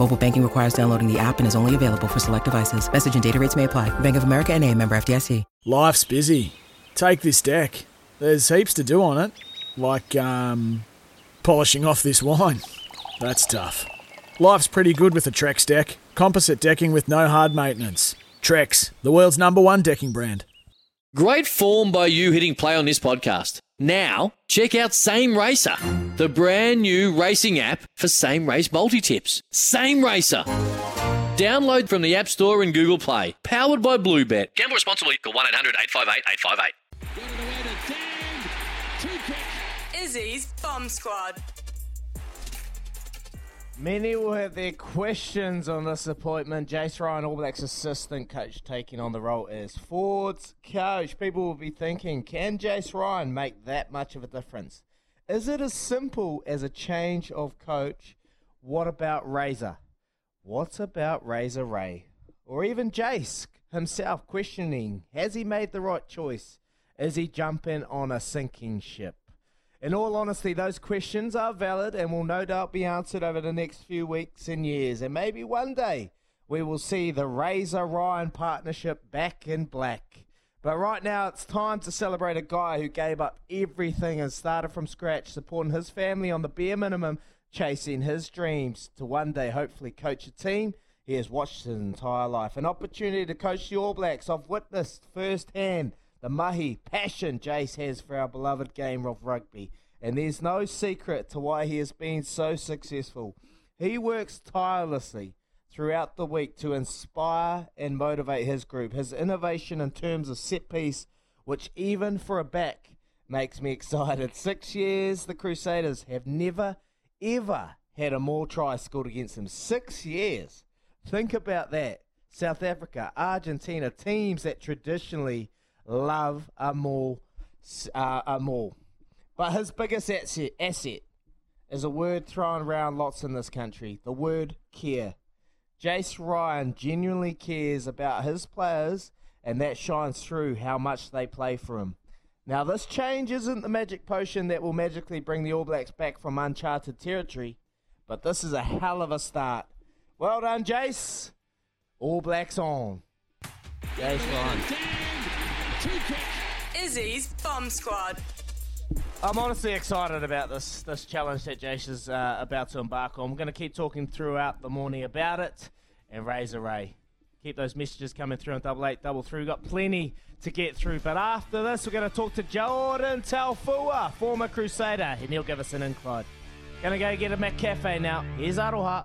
Mobile banking requires downloading the app and is only available for select devices. Message and data rates may apply. Bank of America and a member FDIC. Life's busy. Take this deck. There's heaps to do on it, like um, polishing off this wine. That's tough. Life's pretty good with a Trex deck. Composite decking with no hard maintenance. Trex, the world's number one decking brand. Great form by you hitting play on this podcast. Now, check out Same Racer, the brand new racing app for same race multi tips. Same Racer. Download from the App Store and Google Play. Powered by Bluebet. Gamble responsibly. Call 1 800 858 858. Izzy's Bomb Squad. Many will have their questions on this appointment. Jace Ryan, All Blacks assistant coach, taking on the role as forwards coach. People will be thinking, can Jace Ryan make that much of a difference? Is it as simple as a change of coach? What about Razor? What about Razor Ray? Or even Jace himself questioning, has he made the right choice? Is he jumping on a sinking ship? In all honesty, those questions are valid and will no doubt be answered over the next few weeks and years. And maybe one day we will see the Razor Ryan partnership back in black. But right now, it's time to celebrate a guy who gave up everything and started from scratch, supporting his family on the bare minimum, chasing his dreams to one day hopefully coach a team he has watched his entire life. An opportunity to coach the All Blacks. I've witnessed firsthand the mahi passion Jace has for our beloved game of rugby. And there's no secret to why he has been so successful. He works tirelessly throughout the week to inspire and motivate his group. His innovation in terms of set piece, which even for a back makes me excited. Six years, the Crusaders have never, ever had a maul try scored against them. Six years. Think about that. South Africa, Argentina, teams that traditionally love a maul, uh, a maul. But his biggest asset, asset is a word thrown around lots in this country the word care. Jace Ryan genuinely cares about his players, and that shines through how much they play for him. Now, this change isn't the magic potion that will magically bring the All Blacks back from uncharted territory, but this is a hell of a start. Well done, Jace. All Blacks on. Jace Ryan. Izzy's Bomb Squad. I'm honestly excited about this this challenge that Jace is uh, about to embark on. I'm going to keep talking throughout the morning about it and Razor Ray. Keep those messages coming through on double eight double three. We've got plenty to get through, but after this, we're going to talk to Jordan Taufua, former Crusader, and he'll give us an incline. To go get a McCafe now. Here's Aroha.